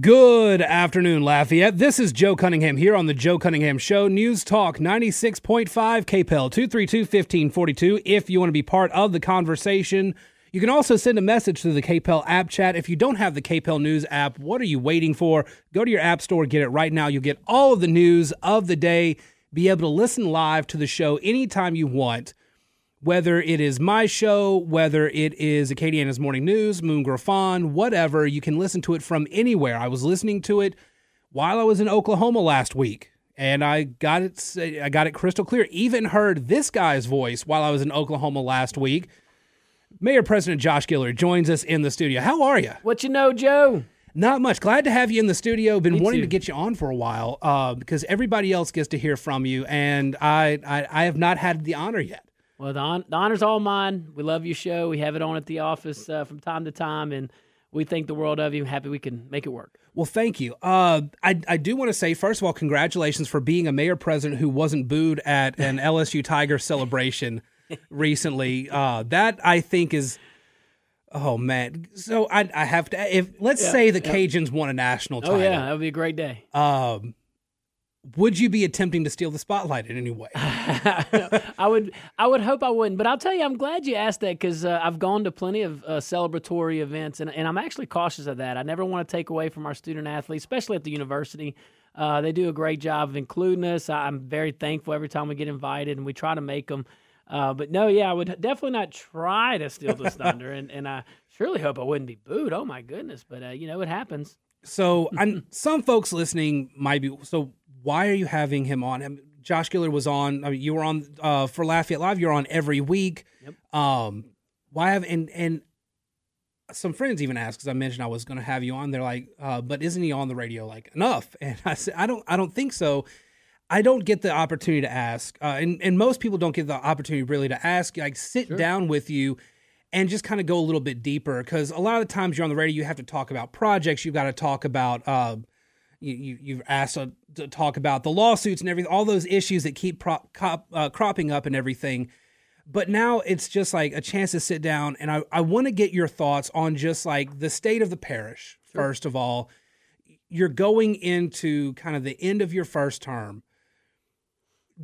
Good afternoon, Lafayette. This is Joe Cunningham here on the Joe Cunningham Show. News Talk 96.5 KPEL 232 1542. If you want to be part of the conversation, you can also send a message through the KPEL app chat. If you don't have the KPEL News app, what are you waiting for? Go to your app store, get it right now. You'll get all of the news of the day, be able to listen live to the show anytime you want whether it is my show, whether it is Acadiana's Morning News, Moon Griffon, whatever, you can listen to it from anywhere. I was listening to it while I was in Oklahoma last week, and I got it. I got it crystal clear. Even heard this guy's voice while I was in Oklahoma last week. Mayor President Josh Guillory joins us in the studio. How are you? What you know, Joe? Not much. Glad to have you in the studio. Been Me wanting too. to get you on for a while uh, because everybody else gets to hear from you, and I, I I have not had the honor yet. Well, the, hon- the honor's all mine. We love your show. We have it on at the office uh, from time to time, and we think the world of you. Happy we can make it work. Well, thank you. Uh, I, I do want to say, first of all, congratulations for being a mayor president who wasn't booed at an LSU Tiger celebration recently. Uh, that I think is, oh man. So I, I have to. If let's Yeah, say the yeah. Cajuns won a national Oh title, yeah, that would be a great day. um, would you be attempting to steal the spotlight in any way? I would, I would hope I wouldn't, but I'll tell you, I'm glad you asked that because uh, I've gone to plenty of uh, celebratory events, and, and I'm actually cautious of that. I never want to take away from our student athletes, especially at the university. Uh, they do a great job of including us. I'm very thankful every time we get invited, and we try to make them. Uh, but no, yeah, I would definitely not try to steal this thunder, and, and I surely hope I wouldn't be booed. Oh my goodness, but uh, you know it happens. So, some folks listening might be. So, why are you having him on? I mean, Josh Guillory was on. I mean, you were on uh, for Lafayette Live. You're on every week. Yep. Um, why have and and some friends even asked because I mentioned I was going to have you on. They're like, uh, but isn't he on the radio like enough? And I said, I don't. I don't think so. I don't get the opportunity to ask, uh, and and most people don't get the opportunity really to ask. Like, sit Sure. down with you and just kind of go a little bit deeper because a lot of the times you're on the radio, you have to talk about projects. You've got to talk about. Uh, you, you you've asked uh, to talk about the lawsuits and everything, all those issues that keep pro- cop, uh, cropping up and everything. But now it's just like a chance to sit down, and I, I want to get your thoughts on just like the state of the parish. First of all, you're going into kind of the end of your first term.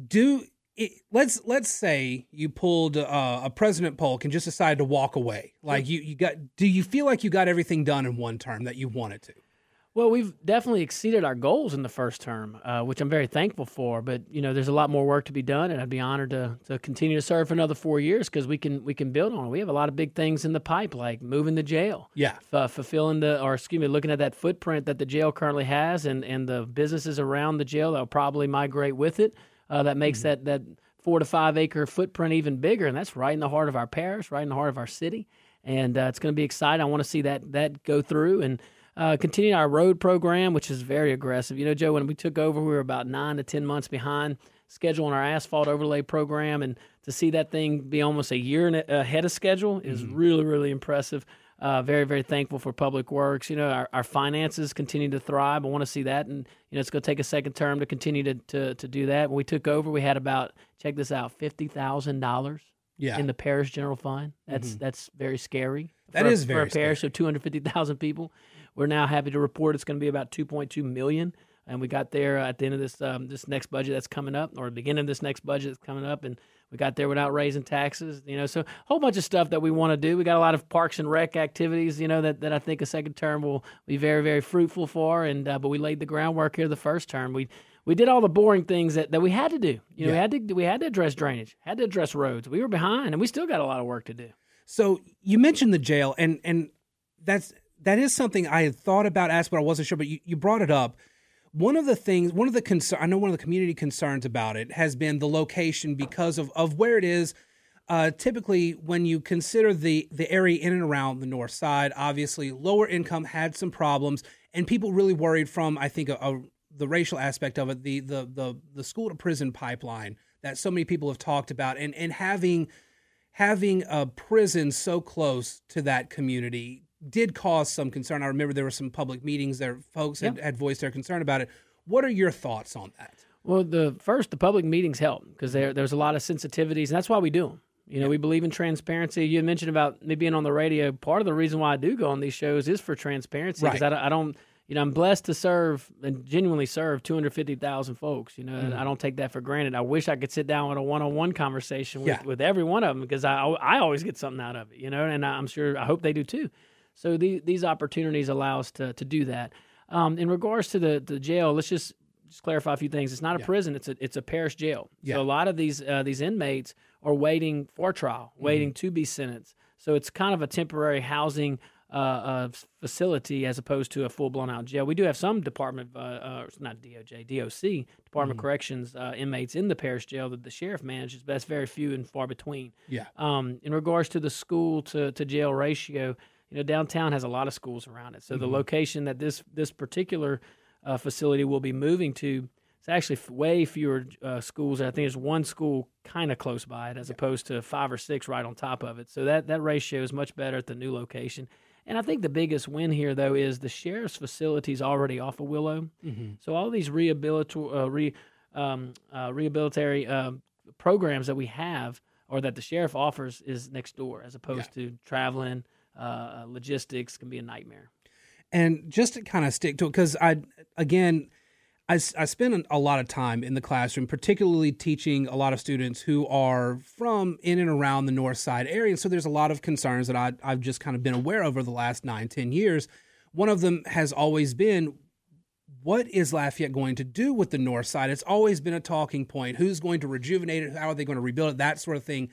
Do it, let's let's say you pulled uh, a President Polk and just decided to walk away. Like you you got. Do you feel like you got everything done in one term that you wanted to? Well, we've definitely exceeded our goals in the first term, uh, which I'm very thankful for. But you know, there's a lot more work to be done, and I'd be honored to to continue to serve for another four years because we can we can build on it. We have a lot of big things in the pipe, like moving the jail, Yeah. f- fulfilling the, or excuse me, looking at that footprint that the jail currently has, and and the businesses around the jail that'll probably migrate with it. Uh, that makes that that four to five acre footprint even bigger, and that's right in the heart of our parish, right in the heart of our city, and uh, it's going to be exciting. I want to see that that go through and. Uh, continue our road program, which is very aggressive. You know, Joe, when we took over, we were about nine to 10 months behind schedule on our asphalt overlay program. And to see that thing be almost a year ahead of schedule is really, really impressive. Uh, very, very thankful for Public Works. You know, our, our finances continue to thrive. I want to see that. And, you know, it's going to take a second term to continue to, to, to do that. When we took over, we had about, check this out, $50,000 Yeah. in the parish general fund. That's that's very scary. That for, is for very a parish of 250,000 people. We're now happy to report it's going to be about 2.2 million, and we got there at the end of this um, this next budget that's coming up, or beginning of this next budget that's coming up, and we got there without raising taxes. You know, so a whole bunch of stuff that we want to do. We got a lot of parks and rec activities. You know that, that I think a second term will be very very fruitful for, and uh, but we laid the groundwork here the first term. We we did all the boring things that, that we had to do. You know, we had to we had to address drainage, had to address roads. We were behind, and we still got a lot of work to do. So you mentioned the jail, and and that's that is something I had thought about asking, but I wasn't sure. But you, you brought it up. One of the things, one of the concern, I know one of the community concerns about it has been the location because of of where it is. Uh, typically, when you consider the the area in and around the north side, obviously lower income had some problems, and people really worried from I think a, a, the racial aspect of it, the the the the school to prison pipeline that so many people have talked about, and and having having a prison so close to that community did cause some concern. I remember there were some public meetings there, folks had, had voiced their concern about it. What are your thoughts on that? Well, the first, the public meetings help because there there's a lot of sensitivities, and that's why we do them. You know, we believe in transparency. You mentioned about me being on the radio. Part of the reason why I do go on these shows is for transparency because Right. I, don't- I don't, you know, I'm blessed to serve and genuinely serve 250,000 folks. You know, mm-hmm. I don't take that for granted. I wish I could sit down with a one-on-one conversation with, yeah. with every one of them because I I always get something out of it. You know, and I'm sure I hope they do too. So the, these opportunities allow us to to do that. Um, in regards to the the jail, let's just just clarify a few things. It's not a yeah. prison; it's a it's a parish jail. Yeah. So a lot of these uh, these inmates are waiting for trial, waiting mm-hmm. to be sentenced. So it's kind of a temporary housing uh, facility as opposed to a full blown out jail. We do have some department, uh, uh, not DOJ, DOC, Department mm-hmm. of Corrections uh, inmates in the parish jail that the sheriff manages, but that's very few and far between. Yeah. Um, in regards to the school to, to jail ratio, you know, downtown has a lot of schools around it. So mm-hmm. the location that this this particular uh, facility will be moving to it's actually way fewer uh, schools. I think there's one school kind of close by it, as yeah. opposed to five or six right on top of it. So that that ratio is much better at the new location. And I think the biggest win here, though, is the sheriff's facility is already off of Willow. Mm-hmm. So all these rehabilit- uh, re, um, uh, rehabilitatory uh, programs that we have or that the sheriff offers is next door as opposed yeah. to traveling. Uh, logistics can be a nightmare. And just to kind of stick to it, because I, again, I, I spend a lot of time in the classroom, particularly teaching a lot of students who are from in and around the north side area. So there's a lot of concerns that I, I've just kind of been aware of over the last nine, ten years. One of them has always been what is Lafayette going to do with the north side? It's always been a talking point. Who's going to rejuvenate it? How are they going to rebuild it? That sort of thing.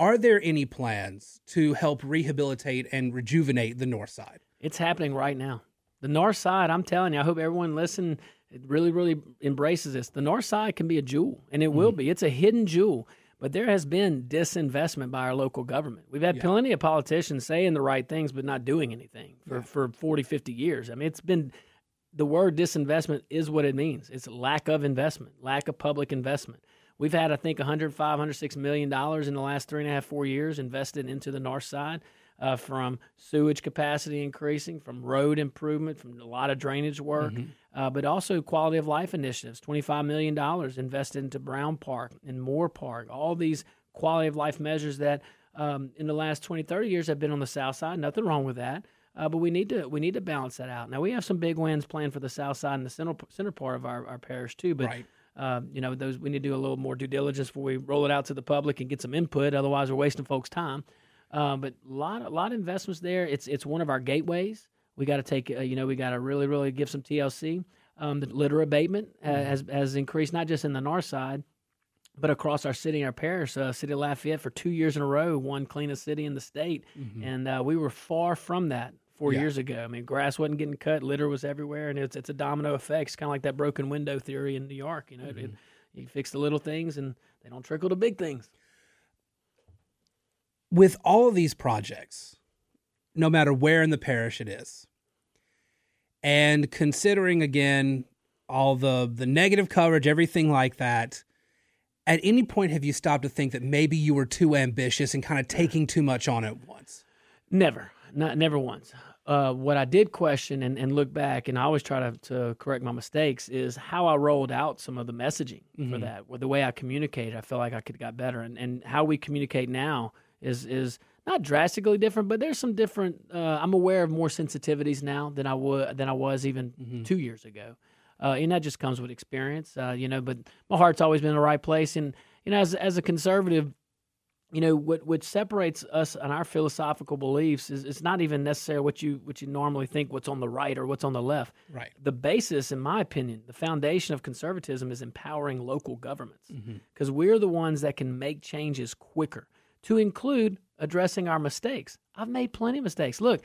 Are there any plans to help rehabilitate and rejuvenate the north side? It's happening right now. The north side, I'm telling you, I hope everyone listen it really, really embraces this. The North Side can be a jewel, and it mm-hmm. will be. It's a hidden jewel. But there has been disinvestment by our local government. We've had yeah. plenty of politicians saying the right things, but not doing anything for, yeah. for 40, 50 years. I mean, it's been the word disinvestment is what it means. It's lack of investment, lack of public investment. We've had, I think, 105, 106 million dollars in the last three and a half, four years invested into the north side uh, from sewage capacity increasing, from road improvement, from a lot of drainage work, mm-hmm. uh, but also quality of life initiatives. $25 million invested into Brown Park and Moore Park. All these quality of life measures that um, in the last 20, 30 years have been on the south side. Nothing wrong with that. Uh, but we need to we need to balance that out. Now we have some big wins planned for the south side and the center center part of our, our parish too. But right. Uh, you know those we need to do a little more due diligence before we roll it out to the public and get some input. Otherwise, we're wasting folks' time. Um, but a lot, a lot of investments there. It's it's one of our gateways. We got to take, uh, you know, we got to really, really give some TLC. Um, the litter abatement mm-hmm. has has increased not just in the north side, but across our city, our parish, uh, City of Lafayette, for two years in a row, won cleanest city in the state, mm-hmm. and uh, we were far from that four yeah. years ago. I mean, grass wasn't getting cut, litter was everywhere, and it's it's a domino effect. It's kind of like that broken window theory in New York. You know, mm-hmm. it, you fix the little things, and they don't trickle to big things with all of these projects, no matter where in the parish it is, and considering again all the the negative coverage, everything like that, at any point have you stopped to think that maybe you were too ambitious and kind of taking too much on at once? Never, not never once. Uh, what I did question and, and look back, and I always try to, to correct my mistakes, is how I rolled out some of the messaging mm-hmm. for that, or the way I communicated. I feel like I could have got better, and, and how we communicate now is is not drastically different, but there's some different. Uh, I'm aware of more sensitivities now than I would than I was even mm-hmm. two years ago, uh, and that just comes with experience, uh, you know. But my heart's always been in the right place, and you know, as as a conservative, you know, what what separates us and our philosophical beliefs is it's not even necessarily what you what you normally think what's on the right or what's on the left. Right. The basis, in my opinion, the foundation of conservatism is empowering local governments because mm-hmm. we're the ones that can make changes quicker to include addressing our mistakes. I've made plenty of mistakes. Look,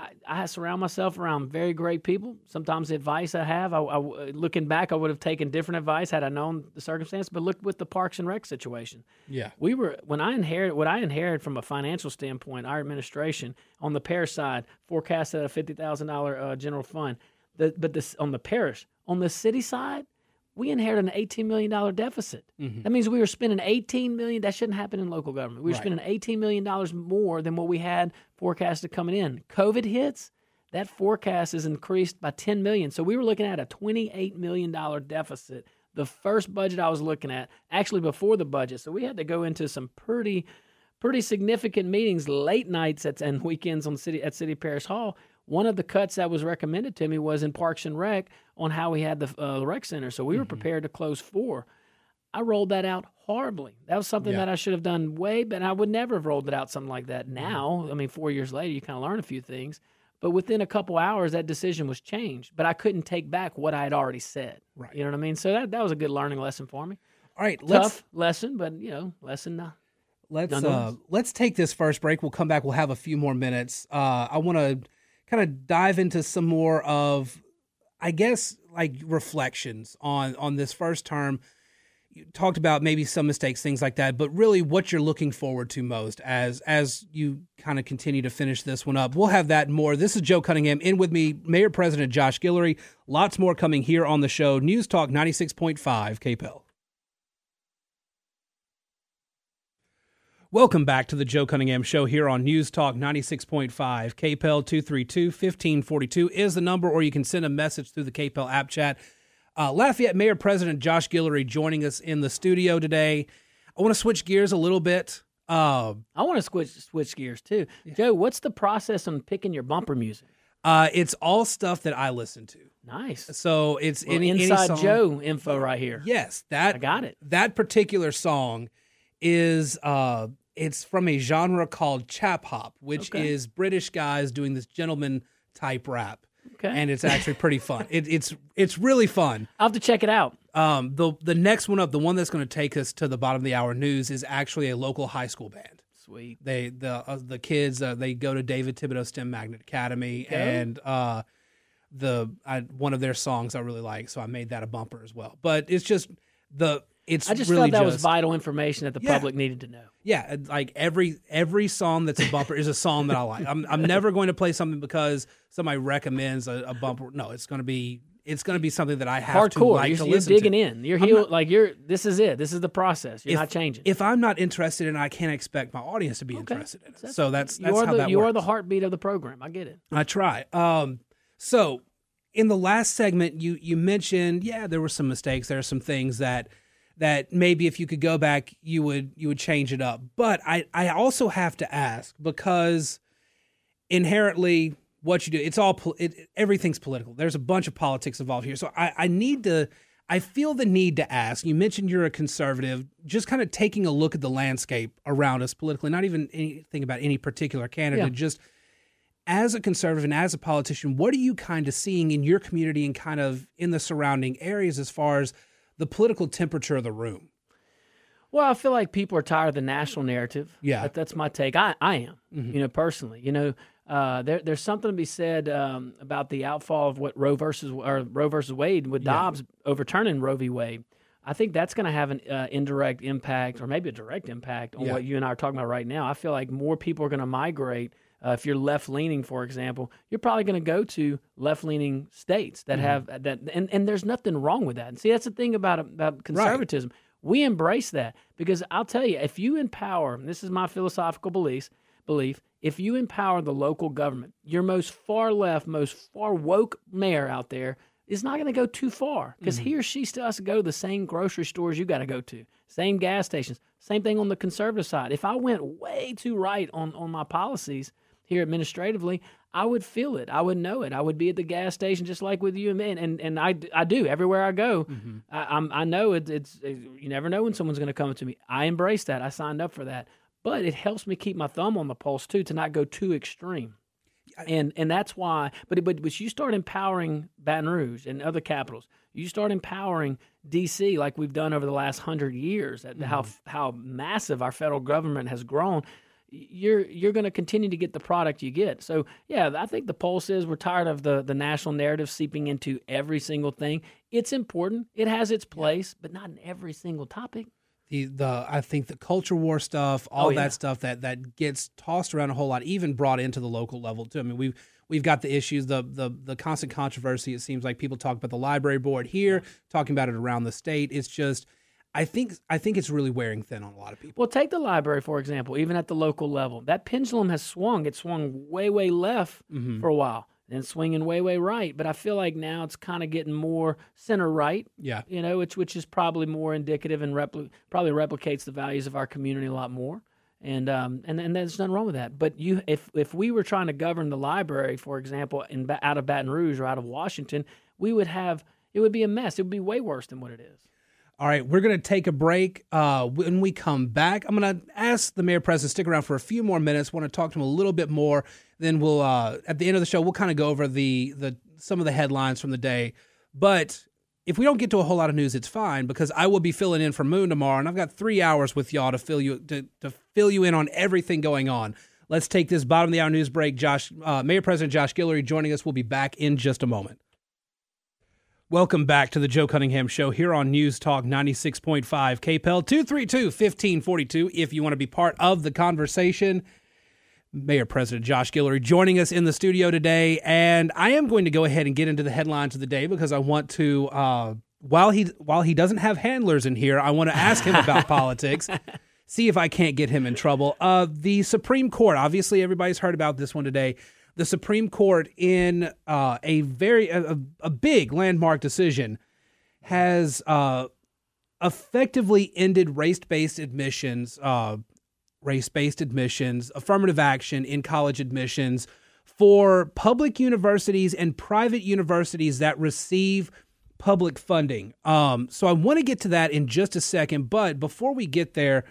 I, I surround myself around very great people. Sometimes the advice I have, I, I, looking back, I would have taken different advice had I known the circumstance. But look with the Parks and Rec situation. Yeah, we were when I inherited what I inherited from a financial standpoint. Our administration on the parish side forecasted a fifty thousand uh, general fund. The, but this on the parish on the city side, we inherited an $18 million deficit. Mm-hmm. That means we were spending 18 million. That shouldn't happen in local government. We were right. spending $18 million more than what we had forecasted coming in. COVID hits, that forecast is increased by 10 million. So we were looking at a $28 million deficit. The first budget I was looking at, actually before the budget. So we had to go into some pretty, pretty significant meetings, late nights at, and weekends on city at City Parish Hall one of the cuts that was recommended to me was in Parks and Rec on how we had the uh, rec center. So we were prepared to close four. I rolled that out horribly. That was something Yeah. that I should have done way, but I would never have rolled it out something like that. Now, I mean, four years later, you kind of learn a few things. But within a couple hours, that decision was changed. But I couldn't take back what I had already said. Right. You know what I mean? So that, that was a good learning lesson for me. All right, Tough lesson, but you know, lesson. Uh, let's uh, let's take this first break. We'll come back. We'll have a few more minutes. Uh, I want to kind of dive into some more of, I guess, like reflections on on this first term. You talked about maybe some mistakes, things like that, but really what you're looking forward to most as as you kind of continue to finish this one up. We'll have that more. This is Joe Cunningham. In with me, Mayor President Josh Guillory. Lots more coming here on the show. News Talk 96.5 KPEL. Welcome back to the Joe Cunningham Show here on News Talk 96.5. KPEL 232 1542 is the number, or you can send a message through the KPEL app chat. Uh, Lafayette Mayor President Josh Guillory joining us in the studio today. I want to switch gears a little bit. Uh, I want to switch switch gears too. Joe, what's the process on picking your bumper music? uh, it's all stuff that I listen to. Nice. So it's Well, any, any inside song- Joe info right here. Yes, that I got it. that particular song is uh it's from a genre called chap hop, which Okay. is British guys doing this gentleman type rap. Okay. And it's actually pretty fun. It, it's it's really fun. I'll have to check it out. Um, the the next one up, the one that's going to take us to the bottom of the hour news, is actually a local high school band. Sweet. They the uh, the kids uh, they go to David Thibodaux STEM Magnet Academy, and uh, the I, one of their songs I really like, so I made that a bumper as well. But it's just the it's I just really felt that was vital information that the Yeah. public needed to know. yeah, like every every song that's a bumper is a song that I like. I'm I'm never going to play something because somebody recommends a, a bumper. No, it's going to be it's going to be something that I have to Hardcore. like you're to you're listen digging to. in. You're heel, not- like you're. This is it. This is the process. You're If- not changing. If I'm not interested in, it, I can't expect my audience to be Okay. interested in it. So that's that's how the that you works. are the heartbeat of the program. I get it. I try. Um, so in the last segment, you you mentioned, yeah, there were some mistakes. There are some things that that maybe if you could go back, you would you would change it up. But I I also have to ask because inherently what you do, it's all it, everything's political. There's a bunch of politics involved here. So I I need to. I feel the need to ask. You mentioned you're a conservative, just kind of taking a look at the landscape around us politically, not even anything about any particular candidate, Yeah. just as a conservative and as a politician, what are you kind of seeing in your community and kind of in the surrounding areas as far as the political temperature of the room? Well, I feel like people are tired of the national narrative. Yeah. Mm-hmm. That, that's my take. I, I am, you know, personally. You know, uh, there, there's something to be said um, about the outfall of what Roe versus or Roe versus Wade with Dobbs overturning Roe v. Wade. I think that's going to have an uh, indirect impact, or maybe a direct impact, on Yeah. what you and I are talking about right now. I feel like more people are going to migrate. Uh, if you're left leaning, for example, you're probably going to go to left leaning states that mm-hmm. have uh, that, and, and there's nothing wrong with that. And see, that's the thing about about conservatism. We embrace that because I'll tell you, if you empower, and this is my philosophical beliefs, belief, if you empower the local government, your most far left, most far woke mayor out there is not going to go too far because mm-hmm. he or she still has to go to the same grocery stores you got to go to, same gas stations, same thing on the conservative side. If I went way too right on on my policies here administratively, I would feel it. I would know it. I would be at the gas station just like with you and me, and and I, I do everywhere I go. Mm-hmm. I, I'm I know it, it's you never know when someone's going to come to me. I embrace that. I signed up for that, but it helps me keep my thumb on the pulse too to not go too extreme. And and that's why. But but but you start empowering Baton Rouge and other capitals. You start empowering D.C. like we've done over the last hundred years. At how mm-hmm. how massive our federal government has grown. You're you're going to continue to get the product you get. So yeah, I think the poll says we're tired of the the national narrative seeping into every single thing. It's important. It has its place, but not in every single topic. The the I think the culture war stuff, all Oh, yeah. that stuff that that gets tossed around a whole lot, even brought into the local level too. I mean, we've we've got the issues, the the the constant controversy. It seems like people talk about the library board here, talking about it around the state. It's just, I think I think it's really wearing thin on a lot of people. Well, take the library for example. Even at the local level, that pendulum has swung. It swung way, way left Mm-hmm. for a while, then swinging way, way right. But I feel like now it's kind of getting more center right. Yeah. You know, which which is probably more indicative and repli- probably replicates the values of our community a lot more. and um, and and there's nothing wrong with that. But you, if if we were trying to govern the library, for example, in out of Baton Rouge or out of Washington, we would have it would be a mess. It would be way worse than what it is. All right, we're going to take a break. Uh, when we come back, I'm going to ask the mayor president to stick around for a few more minutes. Want to talk to him a little bit more. Then we'll uh, at the end of the show we'll kind of go over the the some of the headlines from the day. But if we don't get to a whole lot of news, it's fine because I will be filling in for Moon tomorrow, and I've got three hours with y'all to fill you to, to fill you in on everything going on. Let's take this bottom of the hour news break. Josh, uh, Mayor President Josh Guillory joining us. We'll be back in just a moment. Welcome back to the Joe Cunningham Show here on News Talk 96.5 KPEL 232 1542. If you want to be part of the conversation, Mayor President Josh Guillory joining us in the studio today. And I am going to go ahead and get into the headlines of the day because I want to, uh, while he while he doesn't have handlers in here, I want to ask him about politics. See if I can't get him in trouble. Uh, the Supreme Court, obviously, everybody's heard about this one today the Supreme Court, in uh, a very a, a, big landmark decision, has uh, effectively ended race-based admissions, uh, race-based admissions, affirmative action in college admissions for public universities and private universities that receive public funding. Um, so I want to get to that in just a second, but before we get there,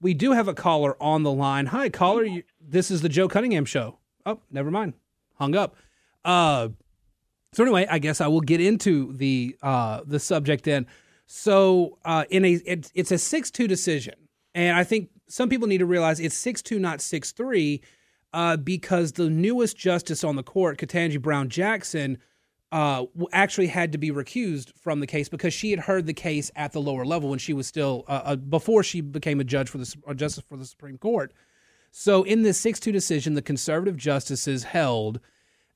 we do have a caller on the line. Hi, caller. This is the Joe Cunningham Show. Oh, never mind. Hung up. Uh, so anyway, I guess I will get into the uh, the subject then. So uh, in a it, it's a six two decision, and I think some people need to realize it's six two, not six three, uh, because the newest justice on the court, Ketanji Brown Jackson, uh, actually had to be recused from the case because she had heard the case at the lower level when she was still uh, uh before she became a judge for the justice for the Supreme Court. So in this 6 2 decision, the conservative justices held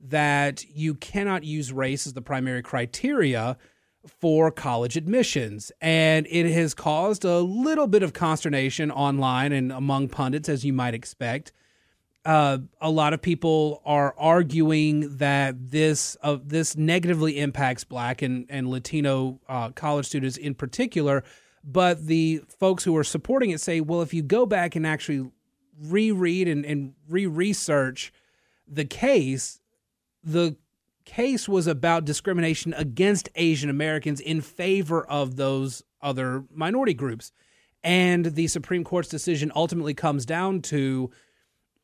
that you cannot use race as the primary criteria for college admissions. And it has caused a little bit of consternation online and among pundits, as you might expect. Uh, a lot of people are arguing that this uh, this negatively impacts Black and and Latino uh, college students in particular. But the folks who are supporting it say, well, if you go back and actually reread and, and re research the case, the case was about discrimination against Asian Americans in favor of those other minority groups. And the Supreme Court's decision ultimately comes down to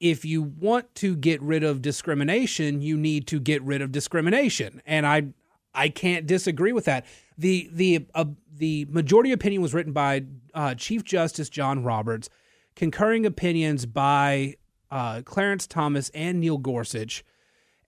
if you want to get rid of discrimination, you need to get rid of discrimination. And I I can't disagree with that. The the uh, the majority opinion was written by uh, Chief Justice John Roberts concurring opinions by uh, Clarence Thomas and Neil Gorsuch.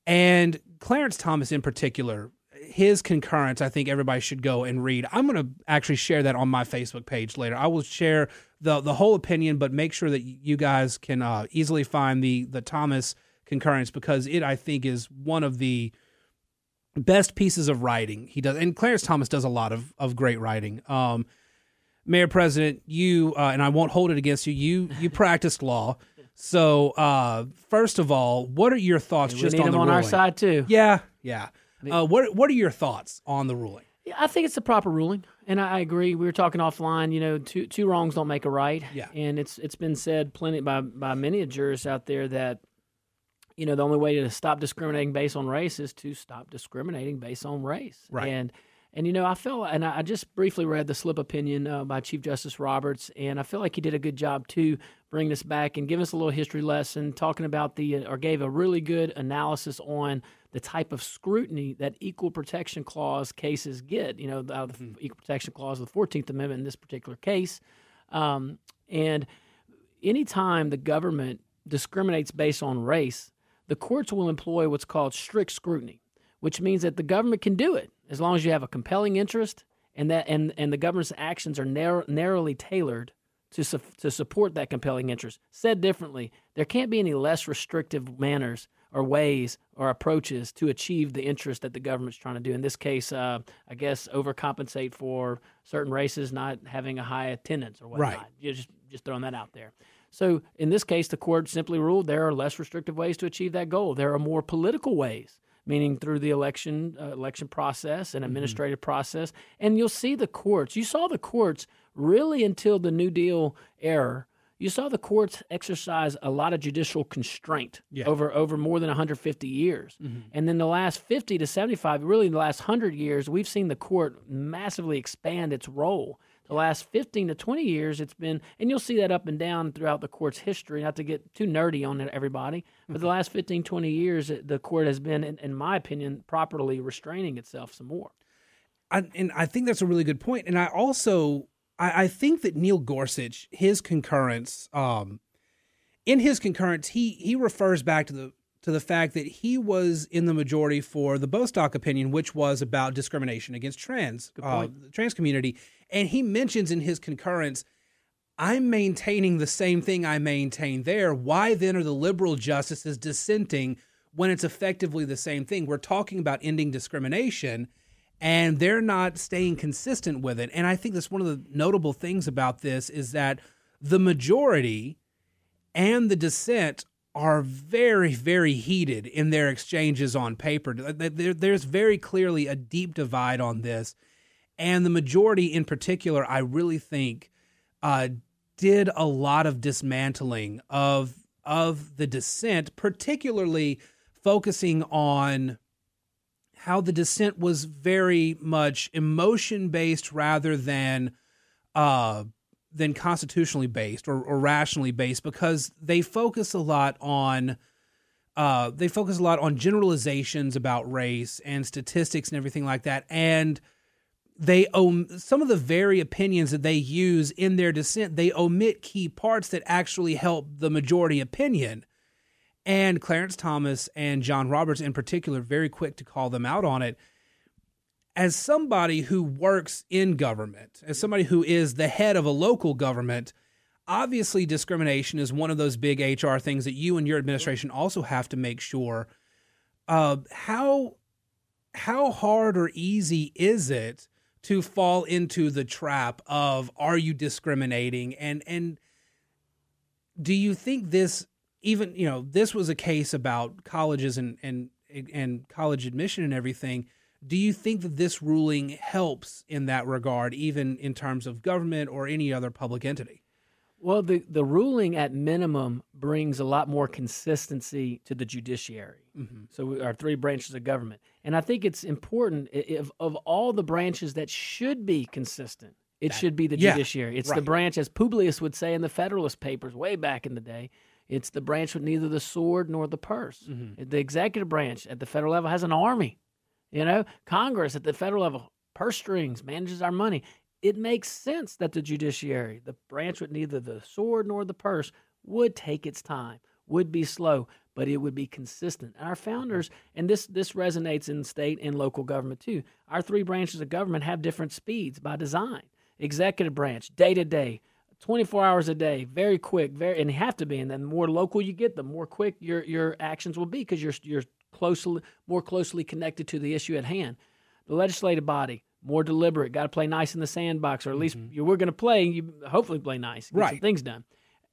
And Clarence Thomas, in particular, his concurrence, I think everybody should go and read. I'm going to actually share that on my Facebook page later. I will share the the whole opinion, but make sure that you guys can uh, easily find the the Thomas concurrence because it, I think, is one of the best pieces of writing he does. And Clarence Thomas does a lot of of great writing. Um, Mayor President, you uh, and I won't hold it against you. You you practiced law. So uh, first of all, what are your thoughts we just on the on ruling? our side too? Yeah, yeah. Uh, what what are your thoughts on the ruling? Yeah, I think it's the proper ruling, and I agree. We were talking offline. You know, two two wrongs don't make a right. Yeah. And it's it's been said plenty by by many jurors out there that you know the only way to stop discriminating based on race is to stop discriminating based on race. Right. And and you know, I feel, and I just briefly read the slip opinion uh, by Chief Justice Roberts, and I feel like he did a good job to bring this back and give us a little history lesson, talking about the, or gave a really good analysis on the type of scrutiny that equal protection clause cases get. You know, out of the mm-hmm. equal protection clause of the Fourteenth Amendment in this particular case, um, and anytime the government discriminates based on race, the courts will employ what's called strict scrutiny, which means that the government can do it as long as you have a compelling interest and that and, and the government's actions are narrow, narrowly tailored to, su- to support that compelling interest. Said differently, there can't be any less restrictive manners or ways or approaches to achieve the interest that the government's trying to do. In this case, uh, I guess overcompensate for certain races not having a high attendance or whatnot. Right. You're just just throwing that out there. So in this case, the court simply ruled there are less restrictive ways to achieve that goal. There are more political ways meaning through the election uh, election process and mm-hmm. administrative mm-hmm. process. And you'll see the courts. You saw the courts really until the New Deal era. you saw the courts exercise a lot of judicial constraint Yeah. over over more than 150 years. And then the last 50 to 75, really the last 100 years, we've seen the court massively expand its role. The last 15 to 20 years, it's been, and you'll see that up and down throughout the court's history, not to get too nerdy on it, everybody, but the last 15, 20 years, the court has been, in, in my opinion, properly restraining itself some more. I, and I think that's a really good point. And I also I, I think that Neil Gorsuch, his concurrence, um, in his concurrence, he he refers back to the to the fact that he was in the majority for the Bostock opinion, which was about discrimination against trans uh, the trans community, and he mentions in his concurrence. I'm maintaining the same thing I maintain there. Why then are the liberal justices dissenting when it's effectively the same thing? We're talking about ending discrimination, and they're not staying consistent with it. And I think that's one of the notable things about this is that the majority and the dissent are very, very heated in their exchanges on paper. There's very clearly a deep divide on this. And the majority, in particular, I really think, uh, did a lot of dismantling of of the dissent, particularly focusing on how the dissent was very much emotion based rather than uh, than constitutionally based or, or rationally based because they focus a lot on uh, they focus a lot on generalizations about race and statistics and everything like that. And they om- some of the very opinions that they use in their dissent they omit key parts that actually help the majority opinion. And Clarence Thomas and John Roberts in particular very quick to call them out on it as somebody who works in government as somebody who is the head of a local government obviously discrimination is one of those big HR things that you and your administration also have to make sure. Uh, how how hard or easy is it to fall into the trap of are you discriminating? And and do you think this even you know this was a case about colleges and and and college admission and everything do you think that this ruling helps in that regard even in terms of government or any other public entity Well, the, the ruling at minimum brings a lot more consistency to the judiciary. Mm-hmm. So we, our three branches of government, and I think it's important if of all the branches that should be consistent, it should be the yeah, judiciary. It's the branch, as Publius would say in the Federalist Papers way back in the day. It's the branch with neither the sword nor the purse. Mm-hmm. The executive branch at the federal level has an army. You know, Congress at the federal level, purse strings, manages our money. It makes sense that the judiciary, the branch with neither the sword nor the purse, would take its time, would be slow, but it would be consistent. Our founders, and this this resonates in state and local government too. Our three branches of government have different speeds by design. Executive branch, day to day, 24 hours a day, very quick, very and have to be. And then the more local you get, the more quick your your actions will be because you're you're closely more closely connected to the issue at hand. The legislative body, more deliberate, got to play nice in the sandbox, or at least you we're going to play. You hopefully play nice, get some Right. things done,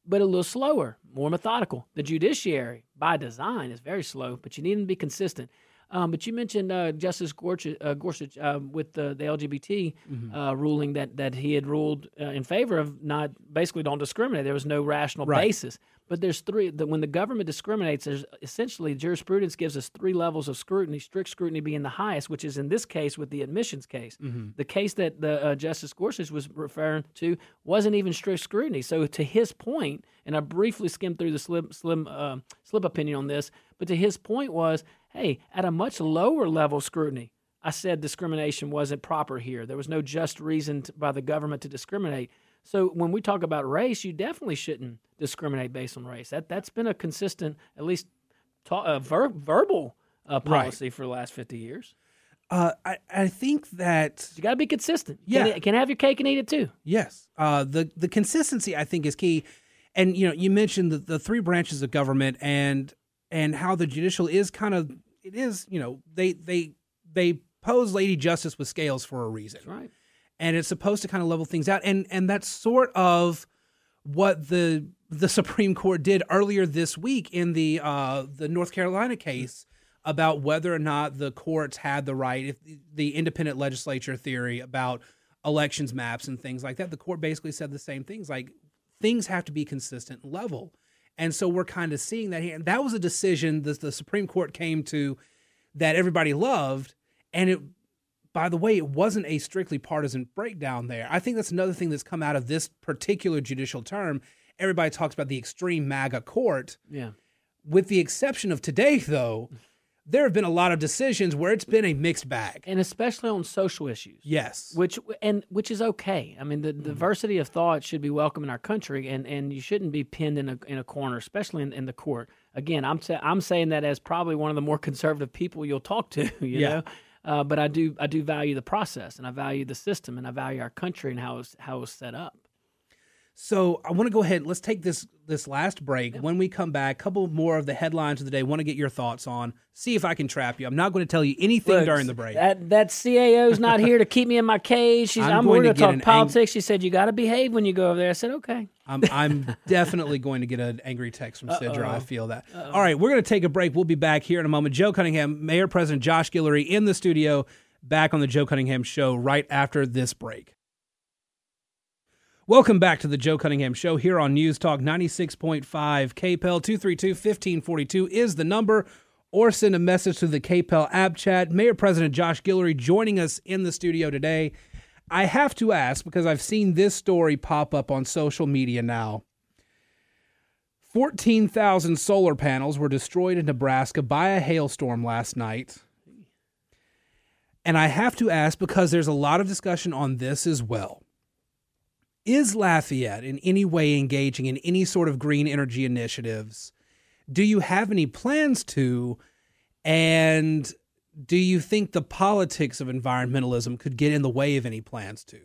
but a little slower, more methodical. The judiciary, by design, is very slow, but you need them to be consistent. Um, but you mentioned uh, Justice Gorsuch, uh, Gorsuch uh, with the, the LGBT uh, ruling that, that he had ruled uh, in favor of not basically don't discriminate. There was no rational Right. basis. But there's three. The, when the government discriminates, there's essentially jurisprudence gives us three levels of scrutiny. Strict scrutiny being the highest, which is in this case with the admissions case. The case that the uh, Justice Gorsuch was referring to wasn't even strict scrutiny. So to his point, and I briefly skimmed through the slim slim uh, slip opinion on this, but to his point was, hey, at a much lower level of scrutiny, I said discrimination wasn't proper here. There was no just reason to, by the government to discriminate. So when we talk about race, you definitely shouldn't discriminate based on race. That that's been a consistent, at least, ta- uh, ver- verbal uh, policy for the last fifty years. uh, I, I think that You got to be consistent. Yeah. can, can have your cake and eat it too. Yes, uh, the the consistency I think is key, and you know you mentioned the, the three branches of government and and how the judicial is kind of it is you know they they they pose Lady Justice with scales for a reason, That's right. And it's supposed to kind of level things out, and and that's sort of what the the Supreme Court did earlier this week in the uh, the North Carolina case about whether or not the courts had the right, if the independent legislature theory about elections maps and things like that. The court basically said the same things, like things have to be consistent level. And so we're kind of seeing that here. And that was a decision that the Supreme Court came to that everybody loved. And it, by the way, it wasn't a strictly partisan breakdown there. I think that's another thing that's come out of this particular judicial term. Everybody talks about the extreme MAGA court. Yeah. With the exception of today, though, there have been a lot of decisions where it's been a mixed bag. And especially on social issues. Yes. Which and which is okay. I mean, the mm-hmm. diversity of thought should be welcome in our country, and, and you shouldn't be pinned in a in a corner, especially in, in the court. Again, I'm I'm saying that as probably one of the more conservative people you'll talk to. You yeah. know, uh, but I do I do value the process, and I value the system, and I value our country and how it's how it's set up. So I want to go ahead. Let's take this this last break. When we come back, a couple more of the headlines of the day. Want to get your thoughts on. See if I can trap you. I'm not going to tell you anything Look, during the break. That that CAO's not here to keep me in my cage. She's, I'm, I'm going to talk politics. Ang- she said you got to behave when you go over there. I said okay. I'm I'm definitely going to get an angry text from Cydra. I feel that. Uh-oh. All right, we're going to take a break. We'll be back here in a moment. Joe Cunningham, Mayor President Josh Guillory in the studio, back on the Joe Cunningham Show right after this break. Welcome back to the Joe Cunningham Show here on News Talk 96.5. KPEL 232 1542 is the number, or send a message to the KPEL app chat. Mayor President Josh Guillory joining us in the studio today. I have to ask because I've seen this story pop up on social media now. 14,000 solar panels were destroyed in Nebraska by a hailstorm last night. And I have to ask because there's a lot of discussion on this as well. Is Lafayette in any way engaging in any sort of green energy initiatives? Do you have any plans to? And do you think the politics of environmentalism could get in the way of any plans to?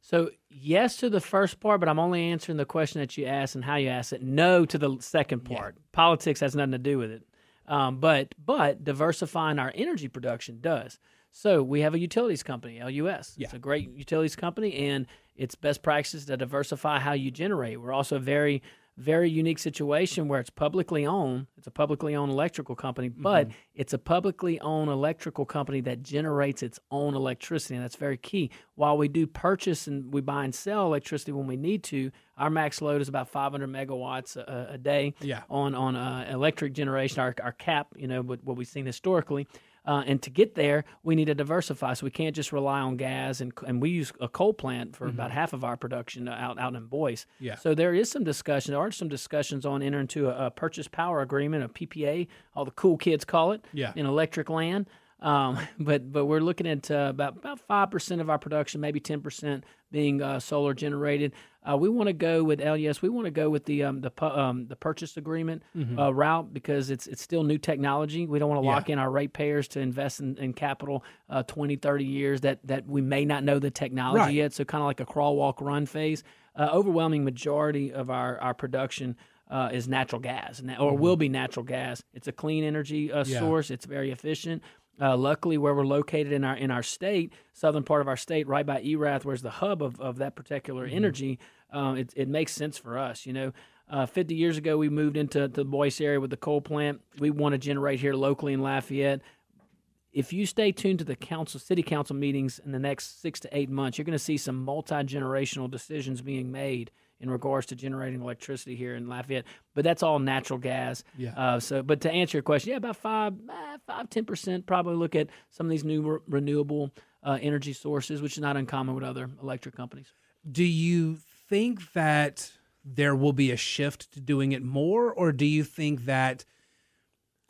So, yes to the first part, but I'm only answering the question that you asked and how you asked it. No to the second part. Yeah. Politics has nothing to do with it. Um, but but diversifying our energy production does. So we have a utilities company, LUS. Yeah. It's a great utilities company, and it's best practices to diversify how you generate. We're also very, very unique situation where it's publicly owned. It's a publicly owned electrical company, but mm-hmm. it's a publicly owned electrical company that generates its own electricity, and that's very key. While we do purchase and we buy and sell electricity when we need to, our max load is about 500 megawatts a, a day yeah. on on uh, electric generation. Our, our cap, you know, what, what we've seen historically. Uh, and to get there, we need to diversify. So we can't just rely on gas. And, and we use a coal plant for mm-hmm. about half of our production out, out in Boyce. Yeah. So there is some discussion. There are some discussions on entering into a, a purchase power agreement, a PPA, all the cool kids call it, yeah. in electric land. Um, but but we're looking at uh, about about five percent of our production, maybe ten percent being uh, solar generated. Uh, we want to go with LUS. We want to go with the um, the um, the purchase agreement mm-hmm. Uh, route because it's it's still new technology. We don't want to lock yeah. in our ratepayers to invest in, in capital uh, 20, 30 years that that we may not know the technology right. yet. So kind of like a crawl, walk, run phase. Uh, overwhelming majority of our our production uh, is natural gas, or mm-hmm. will be natural gas. It's a clean energy uh, yeah. source. It's very efficient. Uh, luckily, where we're located in our in our state, southern part of our state, right by Erath, where's the hub of, of that particular mm-hmm. energy, um, it, it makes sense for us. You know, uh, 50 years ago, we moved into the Boyce area with the coal plant. We want to generate here locally in Lafayette. If you stay tuned to the council, city council meetings in the next six to eight months, you're going to see some multi generational decisions being made in regards to generating electricity here in Lafayette. But that's all natural gas. Yeah. Uh, so, but to answer your question, yeah, about five, eh, five, ten percent probably look at some of these new re- renewable uh, energy sources, which is not uncommon with other electric companies. Do you think that there will be a shift to doing it more, or do you think that?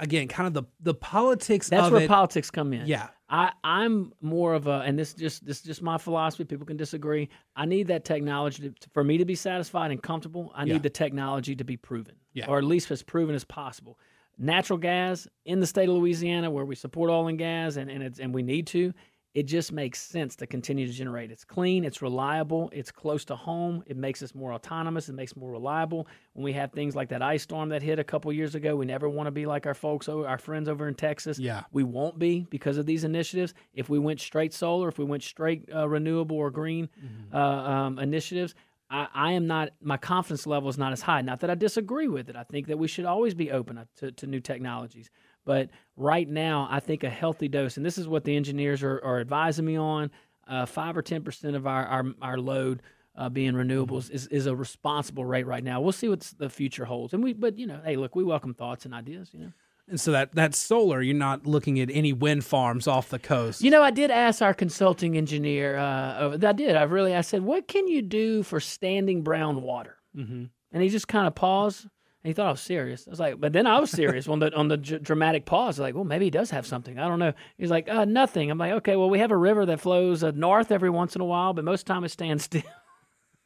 again, kind of the the politics. That's where it, politics come in. Yeah, I I'm more of a, and this just this is just my philosophy. People can disagree. I need that technology to, for me to be satisfied and comfortable. I need yeah. the technology to be proven, yeah. or at least as proven as possible. Natural gas in the state of Louisiana, where we support oil and gas, and and, it's, and we need to it just makes sense to continue to generate. It's clean, it's reliable, it's close to home. It makes us more autonomous, it makes more reliable. When we have things like that ice storm that hit a couple years ago, we never want to be like our folks, our friends over in Texas. Yeah, we won't be because of these initiatives. If we went straight solar, if we went straight uh, renewable or green mm-hmm. uh, um, initiatives, I, I, am not. My confidence level is not as high. Not that I disagree with it. I think that we should always be open to, to new technologies. But right now, I think a healthy dose, and this is what the engineers are, are advising me on, uh, five or ten percent of our, our, our load uh, being renewables is, is a responsible rate right now. We'll see what the future holds. And we, but you know, hey, look, we welcome thoughts and ideas. You know. And so that that solar, you're not looking at any wind farms off the coast. You know, I did ask our consulting engineer. Uh, I did. I really. I said, "What can you do for standing brown water?" Mm-hmm. And he just kind of paused. And he thought I was serious. I was like, but then I was serious on the on the d- dramatic pause. Like, well, maybe he does have something. I don't know. He's like, uh, nothing. I'm like, okay, well, we have a river that flows uh, north every once in a while, but most of the time it stands still.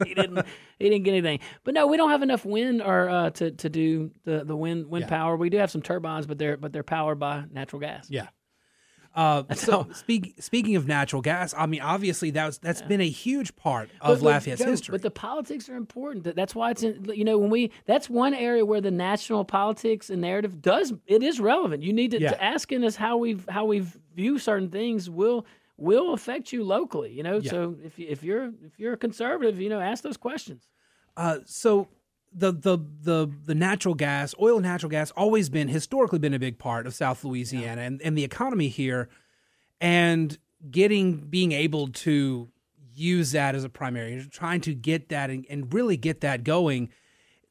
he didn't he didn't get anything. But no, we don't have enough wind or uh, to to do the the wind wind Yeah. power. We do have some turbines, but they're but they're powered by natural gas. Yeah. Uh, so speak, speaking of natural gas, I mean, obviously that's that's been a huge part of But- but Lafayette's Joe, history. But the politics are important. That's why it's in, you know when we that's one area where the national politics and narrative does it is relevant. You need to, Yeah. to asking us how we how we view certain things will will affect you locally. You know, Yeah. so if you, if you're if you're a conservative, you know, ask those questions. Uh, so the the the the natural gas, oil and natural gas, always been historically been a big part of South Louisiana and, and the economy here, and getting being able to use that as a primary, trying to get that and, and really get that going.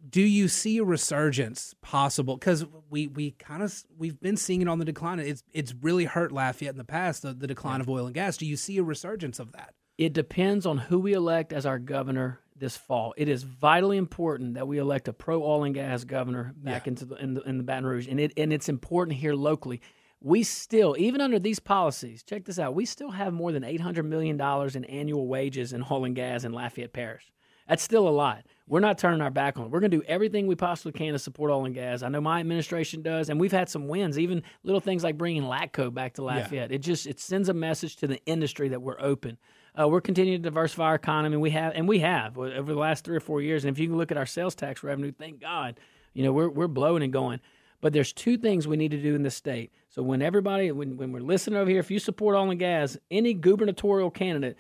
Do you see a resurgence possible? Because we we kind of we've been seeing it on the decline. It's it's really hurt Lafayette in the past. The, the decline of oil and gas. Do you see a resurgence of that? It depends on who we elect as our governor this fall. It is vitally important that we elect a pro oil and gas governor back Yeah. into the in, the in the Baton Rouge, and it and it's important here locally. We still, even under these policies, check this out. We still have more than eight hundred million dollars in annual wages in oil and gas in Lafayette Parish. That's still a lot. We're not turning our back on it. We're going to do everything we possibly can to support oil and gas. I know my administration does, and we've had some wins, even little things like bringing LATCO back to Lafayette. It just it sends a message to the industry that we're open. Uh, we're continuing to diversify our economy. We have, and we have uh, over the last three or four years. And if you can look at our sales tax revenue, thank God, you know we're we're blowing and going. But there's two things we need to do in this state. So when everybody, when, when we're listening over here, if you support oil and gas, any gubernatorial candidate,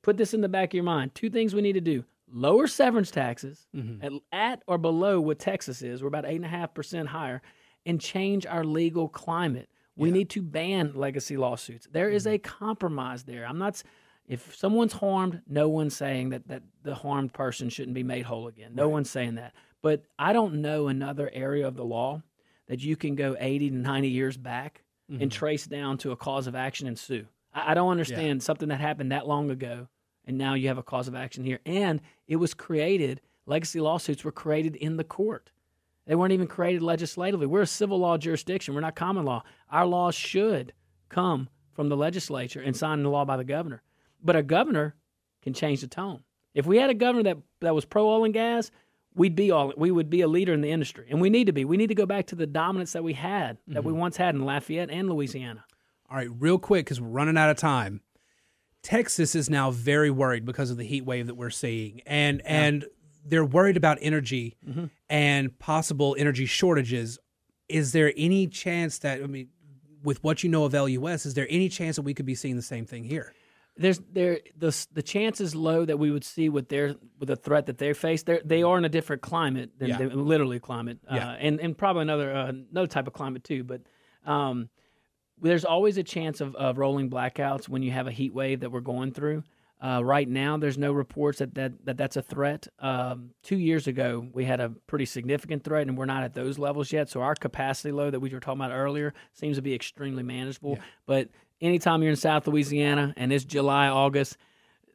put this in the back of your mind. Two things we need to do: lower severance taxes mm-hmm. at, at or below what Texas is. We're about eight and a half percent higher, and change our legal climate. We need to ban legacy lawsuits. There is mm-hmm. a compromise there. I'm not. If someone's harmed, no one's saying that, that the harmed person shouldn't be made whole again. No one's saying that. But I don't know another area of the law that you can go 80 to 90 years back and mm-hmm. trace down to a cause of action and sue. I, I don't understand something that happened that long ago, and now you have a cause of action here. And it was created, legacy lawsuits were created in the court. They weren't even created legislatively. We're a civil law jurisdiction. We're not common law. Our laws should come from the legislature and signed into law by the governor. But a governor can change the tone. If we had a governor that, that was pro oil and gas, we'd be all we would be a leader in the industry. And we need to be. We need to go back to the dominance that we had, that we mm-hmm. once had in Lafayette and Louisiana. All right, real quick, because we're running out of time. Texas is now very worried because of the heat wave that we're seeing, and and they're worried about energy mm-hmm. and possible energy shortages. Is there any chance that I mean, with what you know of LUS, is there any chance that we could be seeing the same thing here? There's there the the chance is low that we would see with their with the threat that they face. They they are in a different climate than, Yeah. than literally climate, Yeah. uh, and and probably another uh, another type of climate too. But um, there's always a chance of, of rolling blackouts when you have a heat wave that we're going through. Uh, right now, there's no reports that, that, that that's a threat. Um, two years ago, we had a pretty significant threat, and we're not at those levels yet. So our capacity load that we were talking about earlier seems to be extremely manageable. But anytime you're in South Louisiana and it's July, August,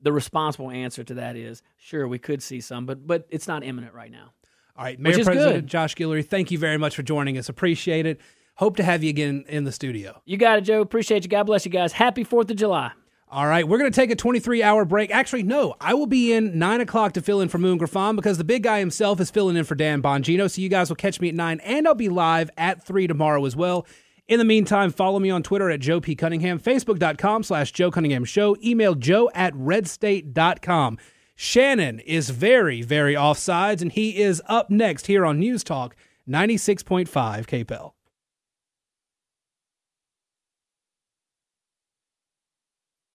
the responsible answer to that is sure we could see some, but but it's not imminent right now. All right, Mayor President good. Josh Guillory, thank you very much for joining us. Appreciate it. Hope to have you again in the studio. You got it, Joe. Appreciate you. God bless you guys. Happy Fourth of July. All right, we're going to take a 23 hour break. Actually, no, I will be in 9 o'clock to fill in for Moon Griffon because the big guy himself is filling in for Dan Bongino. So you guys will catch me at 9, and I'll be live at 3 tomorrow as well. In the meantime, follow me on Twitter at Joe P. Cunningham, Facebook.com slash Joe Cunningham Show, email joe at redstate.com. Shannon is very, very offsides, and he is up next here on News Talk 96.5 KPEL.